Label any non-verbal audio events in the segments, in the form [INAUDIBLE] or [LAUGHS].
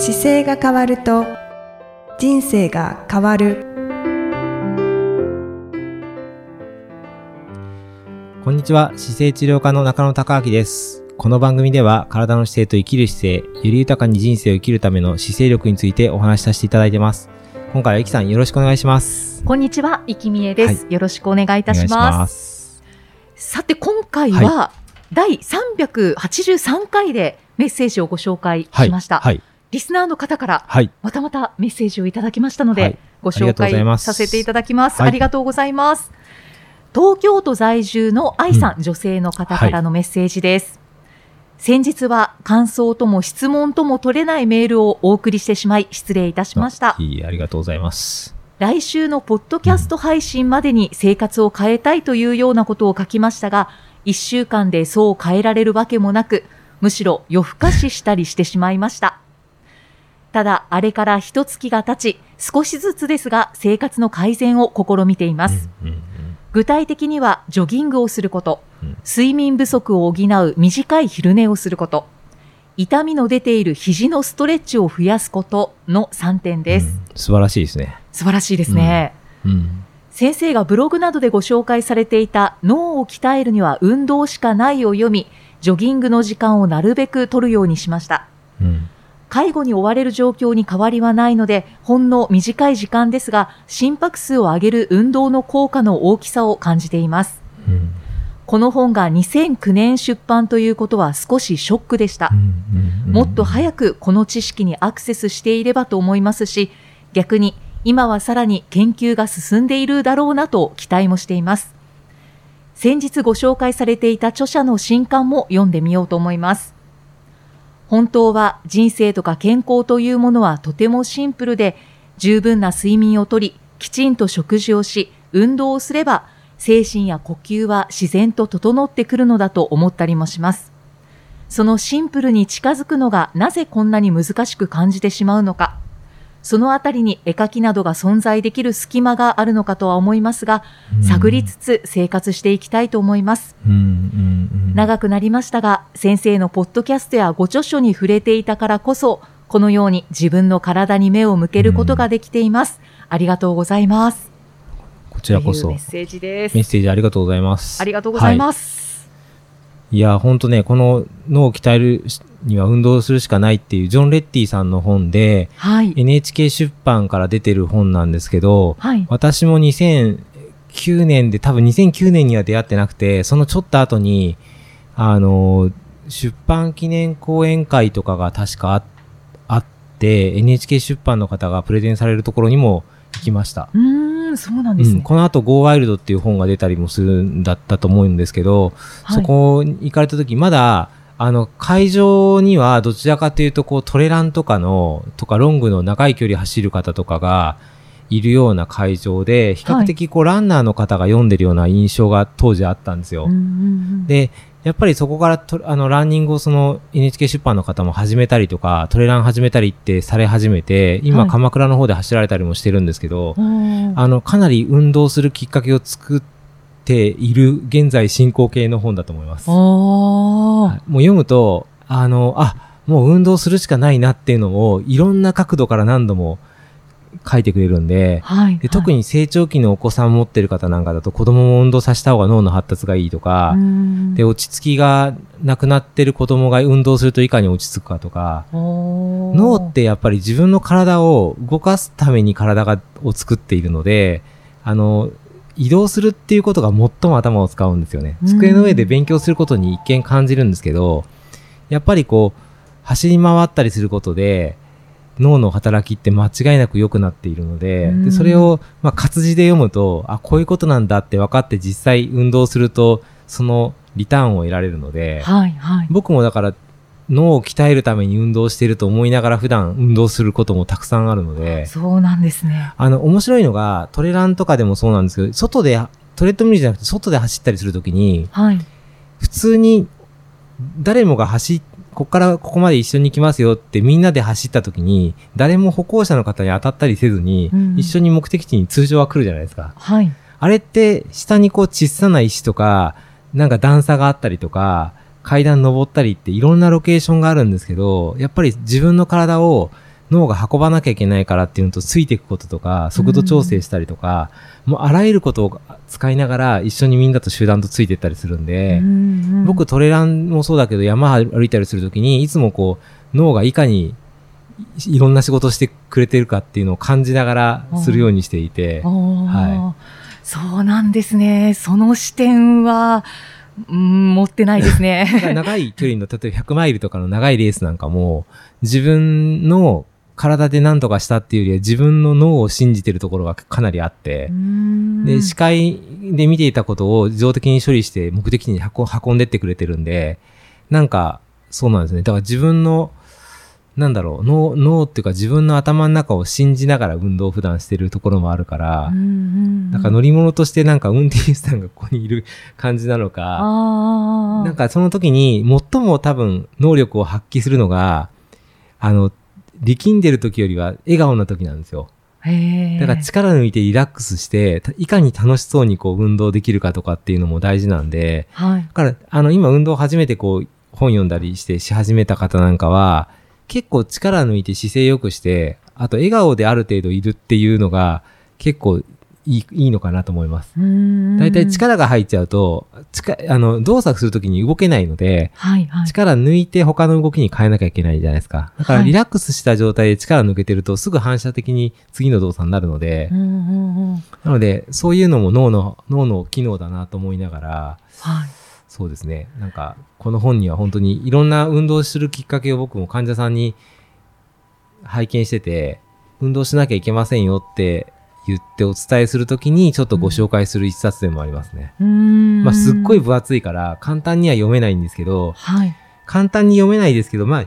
姿勢が変わると人生が変わる。こんにちは。姿勢治療科の中野孝明です。この番組では体の姿勢と生きる姿勢より豊かに人生を生きるための姿勢力についてお話しさせていただいてます。今回はゆきさんよろしくお願いします。こんにちは、いきみえです、はい。よろしくお願いいたします。さて、今回は、第383回でメッセージをご紹介しました。はいリスナーの方から、はいまたまたメッセージをいただきましたので、はいご紹介させていただきます。はいありがとうございます。東京都在住の愛さん、女性の方からのメッセージです。先日は感想とも質問とも取れないメールをお送りしてしまい失礼いたしました。いいありがとうございます来週のポッドキャスト配信までに生活を変えたいというようなことを書きましたが、一週間でそう変えられるわけもなく、むしろ夜更かししたりしてしまいました。ただ、あれから一月が経ち、少しずつですが生活の改善を試みています。うんうん具体的には、ジョギングをすること。うん、睡眠不足を補う短い昼寝をすること、痛みの出ている肘のストレッチを増やすことの3点です。うん。素晴らしいですね。素晴らしいですね。うん。先生がブログなどでご紹介されていた脳を鍛えるには運動しかないを読み、ジョギングの時間をなるべく取るようにしました。うん介護に追われる状況に変わりはないので、ほんの短い時間ですが、心拍数を上げる運動の効果の大きさを感じています。うんこの本が2009年出版ということは少しショックでしたもっと早くこの知識にアクセスしていればと思いますし、逆に今はさらに研究が進んでいるだろうなと期待もしています。先日ご紹介されていた著者の新刊も読んでみようと思います。本当は人生とか健康というものはとてもシンプルで、十分な睡眠をとり、きちんと食事をし、運動をすれば、精神や呼吸は自然と整ってくるのだと思ったりもします。そのシンプルに近づくのがなぜこんなに難しく感じてしまうのか。そのあたりに絵描きなどが存在できる隙間があるのかとは思いますが、探りつつ生活していきたいと思います。うんうん長くなりましたが、先生のポッドキャストやご著書に触れていたからこそ、このように自分の体に目を向けることができています。ありがとうございます。こちらこそメッセージですメッ。セージありがとうございますありがとうございます。いや、ほんとね、この脳を鍛えるには運動するしかないっていうジョン・レッティさんの本で、はい。NHK 出版から出てる本なんですけど、はい。私も2009年で、多分2009年には出会ってなくて、そのちょっと後に、あの、出版記念講演会とかが確かああって、NHK 出版の方がプレゼンされるところにも行きました。うーん、そうなんですね。うん、この後 Go Wild っていう本が出たりもするんだったと思うんですけど、はいそこに行かれた時、まだ、あの、会場にはどちらかというと、こう、トレランとかの、とかロングの長い距離走る方とかがいるような会場で、比較的こう、ランナーの方が読んでるような印象が当時あったんですよ。うんうんうんで、やっぱりそこからとあのランニングをその NHK 出版の方も始めたりとか、トレラン始めたりってされ始めて、今、はい。鎌倉の方で走られたりもしてるんですけど、あの、かなり運動するきっかけを作っている現在進行形の本だと思います。もう読むと、あの、あ、もう運動するしかないなっていうのを、いろんな角度から何度も書いてくれるんで、はい。で特に成長期のお子さん持ってる方なんかだと子供も運動させた方が脳の発達がいいとか、はい、で、落ち着きがなくなってる子供が運動するといかに落ち着くかとか、脳ってやっぱり自分の体を動かすために体がを作っているので、あの、移動するっていうことが最も頭を使うんですよね。うん机の上で勉強することに一見感じるんですけど、やっぱりこう、走り回ったりすることで、脳の働きって間違いなく良くなっているので、うんでそれを、まあ、活字で読むと、あ、こういうことなんだって分かって実際運動すると、そのリターンを得られるので、はい、はい。僕もだから脳を鍛えるために運動していると思いながら普段運動することもたくさんあるので、そうなんですね。あの、面白いのがトレランとかでもそうなんですけど、外で、トレッドミルじゃなくて外で走ったりするときに、はい。普通に誰もが走っここからここまで一緒に行きますよってみんなで走った時に、誰も歩行者の方に当たったりせずに、うん一緒に目的地に通常は来るじゃないですか。はい。あれって、下にこう小さな石とか、なんか段差があったりとか、階段登ったりっていろんなロケーションがあるんですけど、やっぱり自分の体を脳が運ばなきゃいけないからっていうのとついていくこととか、速度調整したりとか、もうあらゆることを使いながら一緒にみんなと集団とついていったりするんで、僕トレランもそうだけど山歩いたりするときにいつもこう脳がいかにいろんな仕事をしてくれてるかっていうのを感じながらするようにしていて、はい、そうなんですね。その視点は、うん、持ってないですね。[LAUGHS] 長い距離の、例えば100マイルとかの長いレースなんかも、自分の体で何とかしたっていうよりは自分の脳を信じてるところがかなりあって、で、視界で見ていたことを自動的に処理して目的地に運んでってくれてるんで、なんか、そうなんですね。だから自分のなんだろう、脳、脳っていうか自分の頭の中を信じながら運動を普段してるところもあるから、なんか乗り物としてなんか運転手さんがここにいる感じなのか、なんかその時に最も多分能力を発揮するのが、あの、力んでる時よりは笑顔な時なんですよ。だから力抜いてリラックスして、いかに楽しそうにこう運動できるかとかっていうのも大事なんで、はい、だからあの今運動を初めてこう本読んだりしてし始めた方なんかは、結構力抜いて姿勢良くして、あと笑顔である程度いるっていうのが結構いいいいのかなと思います。大体力が入っちゃうと、あの動作するときに動けないので、はいはい、力抜いて他の動きに変えなきゃいけないじゃないですか。だからリラックスした状態で力抜けてるとすぐ反射的に次の動作になるので、なのでそういうのも脳の脳の機能だなと思いながら、はいそうですね。なんか、この本には本当にいろんな運動するきっかけを僕も患者さんに拝見してて、運動しなきゃいけませんよって言ってお伝えするときにちょっとご紹介する一冊でもありますね。まあ、すっごい分厚いから簡単には読めないんですけど、はい、簡単に読めないですけど、まあ、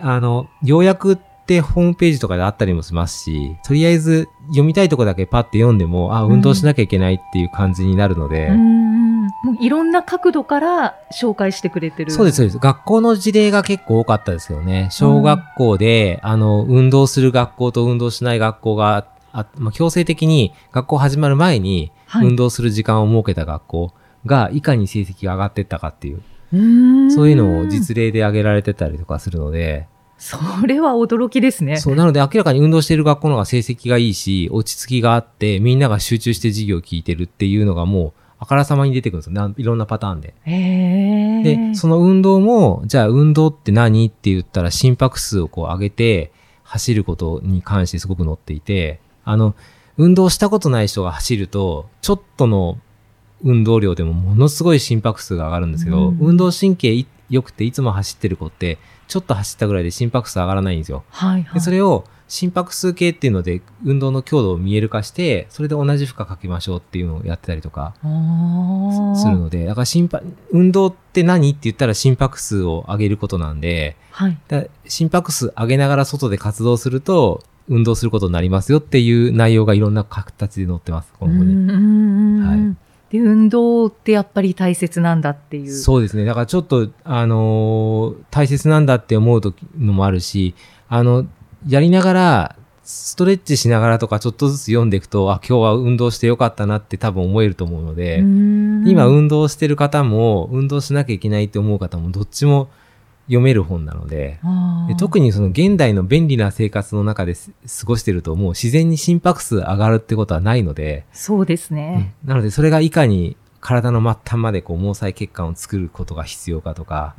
あの、要約ってホームページとかであったりもしますし、とりあえず読みたいとこだけパッて読んでも、あ、運動しなきゃいけないっていう感じになるので、もういろんな角度から紹介してくれてる。そうです、そうです。学校の事例が結構多かったですよね。小学校で、あの、運動する学校と運動しない学校が、あまあ、強制的に学校始まる前に、運動する時間を設けた学校が、いかに成績が上がっていったかっていう、うそういうのを実例で挙げられてたりとかするので、それは驚きですね。そう、なので明らかに運動している学校の方が成績がいいし、落ち着きがあって、みんなが集中して授業を聞いてるっていうのがもう、あからさまに出てくるんですよ。いろんなパターンで。で、その運動も、じゃあ運動って何って言ったら心拍数をこう上げて走ることに関してすごく載っていて、あの、運動したことない人が走ると、ちょっとの運動量でもものすごい心拍数が上がるんですけど、うん、運動神経良くていつも走ってる子って、ちょっと走ったぐらいで心拍数上がらないんですよ。はい、はい、でそれを心拍数計っていうので運動の強度を見える化して、それで同じ負荷かけましょうっていうのをやってたりとかするので、だから心拍、運動って何って言ったら心拍数を上げることなんで、はい、心拍数上げながら外で活動すると、運動することになりますよっていう内容がいろんな形で載ってます、この本に。はいで、運動ってやっぱり大切なんだっていう。そうですね。だからちょっと、あのー、大切なんだって思うのもあるし、あの、やりながら、ストレッチしながらとかちょっとずつ読んでいくと、あ、今日は運動してよかったなって多分思えると思うので、今運動してる方も、運動しなきゃいけないって思う方も、どっちも読める本なのでで特にその現代の便利な生活の中で過ごしてるともう自然に心拍数上がるってことはないのでそうですね、うん、なのでそれがいかに体の末端までこう毛細血管を作ることが必要かとか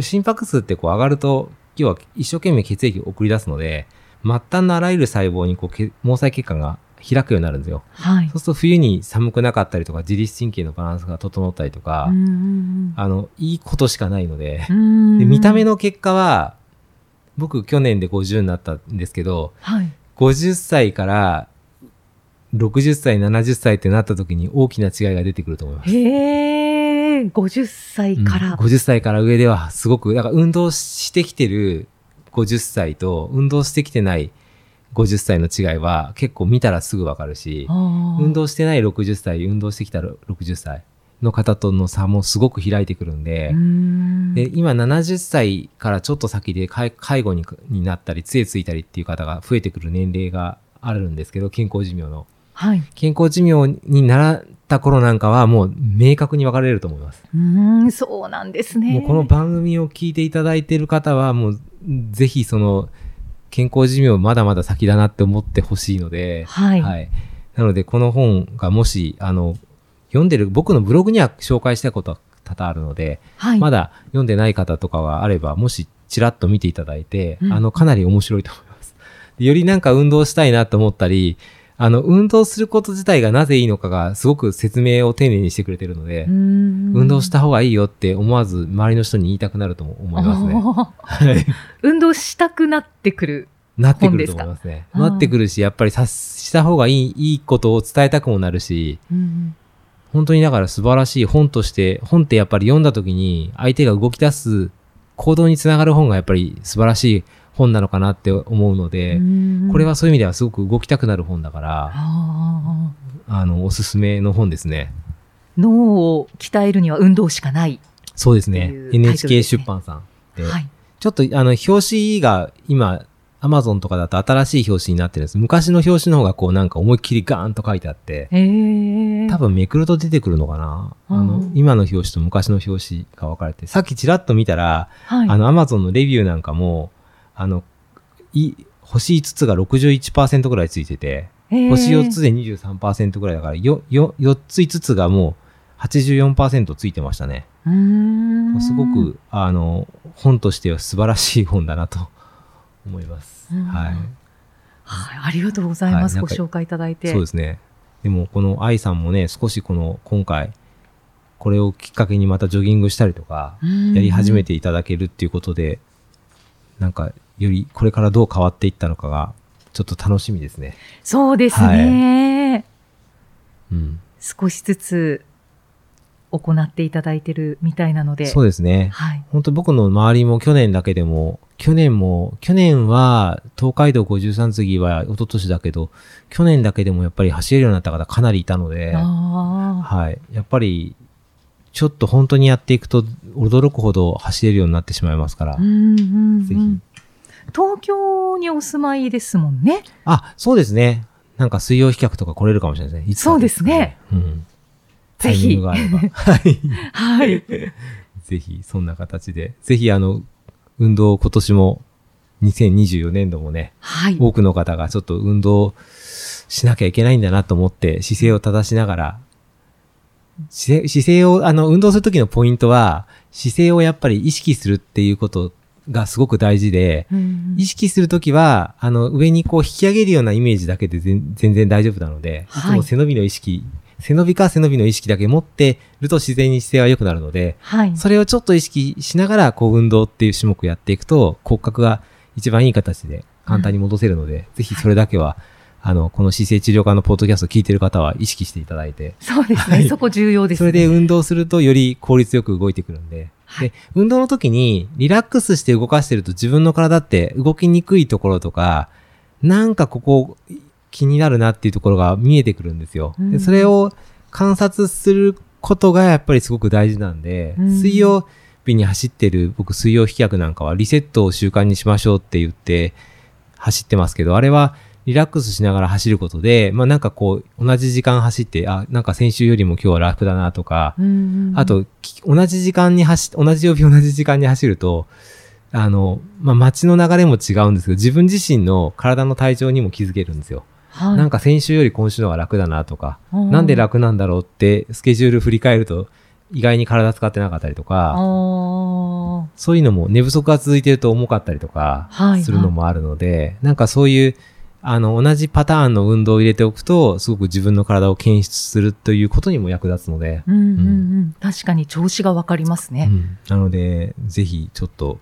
心拍数ってこう上がると要は一生懸命血液を送り出すので、末端のあらゆる細胞にこう毛細血管が開くようになるんですよ。はい、そうすると冬に寒くなかったりとか、自律神経のバランスが整ったりとか、あの、いいことしかないので、で見た目の結果は、僕去年で50になったんですけど、はい、50歳から60歳、70歳ってなった時に大きな違いが出てくると思います。へー。50歳から、うん、50歳から上ではすごく、だから運動してきてる50歳と運動してきてない50歳の違いは結構見たらすぐわかるし、運動してない60歳、運動してきた60歳の方との差もすごく開いてくるんで、んで今70歳からちょっと先で介護にになったり、杖ついたりっていう方が増えてくる年齢があるんですけど、健康寿命の。はい、健康寿命にならった頃なんかはもう明確に分かれると思います。うん、そうなんですね。もうこの番組を聞いていただいている方はもうぜひその健康寿命まだまだ先だなって思ってほしいので、はい。はい。なので、この本がもし、あの、読んでる、僕のブログには紹介したことは多々あるので、はい。まだ読んでない方とかがあれば、もしちらっと見ていただいて、うんあの、かなり面白いと思います。でよりなんか運動したいなと思ったり、あの、運動すること自体がなぜいいのかがすごく説明を丁寧にしてくれてるので、運運動した方がいいよって思わず周りの人に言いたくなるとも思いますね。はい。運動したくなってくる。なってくると思いますね。なってくるし、やっぱりさした方がいい、いいことを伝えたくもなるし、うん本当にだから素晴らしい本として、本ってやっぱり読んだ時に相手が動き出す行動につながる本がやっぱり素晴らしい本なのかなって思うので、これはそういう意味ではすごく動きたくなる本だから、あの、おすすめの本ですね。脳を鍛えるには運動しかない。そうですね NHK 出版さんで。はい。ちょっとあの、表紙が今、アマゾンとかだと新しい表紙になってるんです。昔の表紙の方がこうなんか思いっきりガーンと書いてあって。多分めくると出てくるのかな、あのうん、今の表紙と昔の表紙が分かれて、さっきちらっと見たら、はい。あの、アマゾンのレビューなんかも、あの、い、星5つが61%ぐらいついてて、へー星4つで23%ぐらいだから、よ、よ、4つ5つがもう84%ついてましたね。うーんすごく、あの、本としては素晴らしい本だなと [LAUGHS] 思います。うんはい。はい。ありがとうございます。はいご紹介いただいて。そうですね。でも、この愛さんもね、少しこの、今回、これをきっかけにまたジョギングしたりとか、うんやり始めていただけるっていうことで、なんか、よりこれからどう変わっていったのかが、ちょっと楽しみですね。そうですね。うん。少しずつ行っていただいてるみたいなので。そうですね。はい。本当僕の周りも去年だけでも、去年も、去年は東海道53次は一昨年だけど、去年だけでもやっぱり走れるようになった方かなりいたので、あはい。やっぱり、ちょっと本当にやっていくと驚くほど走れるようになってしまいますからあ。う、んうんうんぜひ。東京にお住まいですもんね。あ、そうですね。なんか水曜飛脚とか来れるかもしれないですね。いつかそうですね。うん。タぜひ。[LAUGHS] はい。はい。ぜひ、そんな形で。ぜひ、あの、運動今年も、2024年度もね、はい。多くの方がちょっと運動しなきゃいけないんだなと思って姿勢を正しながら、姿勢姿勢を、あの、運動するときのポイントは、姿勢をやっぱり意識するっていうことがすごく大事で、うん意識するときは、あの、上にこう引き上げるようなイメージだけで全全然大丈夫なので、い。つはいも背伸びの意識、背伸びか背伸びの意識だけ持ってると自然に姿勢は良くなるので、はい。それをちょっと意識しながら、こう、運動っていう種目やっていくと、骨格が一番いい形で簡単に戻せるので、ぜひそれだけは、あの、この姿勢治療科のポッドキャストを聞いてる方は意識していただいて、そうですね。はいそこ重要です、ね。それで運動するとより効率よく動いてくるんで、はいで、運動の時にリラックスして動かしてると自分の体って動きにくいところとか、なんかここ気になるなっていうところが見えてくるんですよ。うんでそれを観察することがやっぱりすごく大事なんで、うん水曜日に走ってる僕水曜飛脚なんかはリセットを習慣にしましょうって言って走ってますけど、あれはリラックスしながら走ることで、まあなんかこう同じ時間走って、あ、なんか先週よりも今日は楽だなとか、あ、と、き同じ時間に走、同じ曜日同じ時間に走ると、あの、まあ、街の流れも違うんですけど、自分自身の体の体調にも気づけるんですよ。はい、なんか先週より今週の方が楽だなとか、うん。なんで楽なんだろうって、スケジュール振り返ると、意外に体使ってなかったりとあか、ー。そういうのも寝不足が続いてると重かったりとかはい、するのもあるので、なんかそういう、あの、同じパターンの運動を入れておくと、すごく自分の体を検出するということにも役立つので、うんうんうん、確かに調子がわかりますね。うん、なので、ぜひちょっと、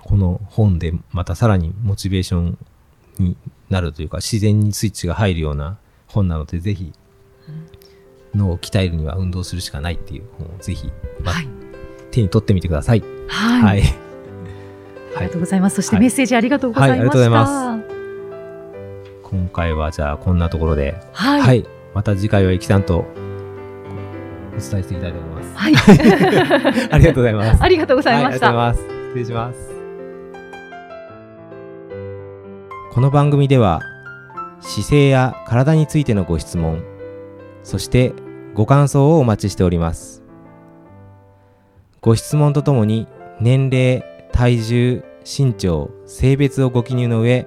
この本でまたさらにモチベーションになるというか、自然にスイッチが入るような本なので、ぜひ、脳を鍛えるには運動するしかないっていう本をぜひ、まはい。手に取ってみてください。はい。はい。ありがとうございます。そしてはいメッセージありがとうございました。はいありがとうございま今回はじゃあこんなところで、はい。はい。また次回はゆきさんとお伝えしていきたいと思います。はい。[LAUGHS] ありがとうございます。ありがとうございました。はい、ありがとうございます。失礼します。この番組では姿勢や体についてのご質問、そしてご感想をお待ちしております。ご質問とともに年齢、体重、身長性別をご記入の上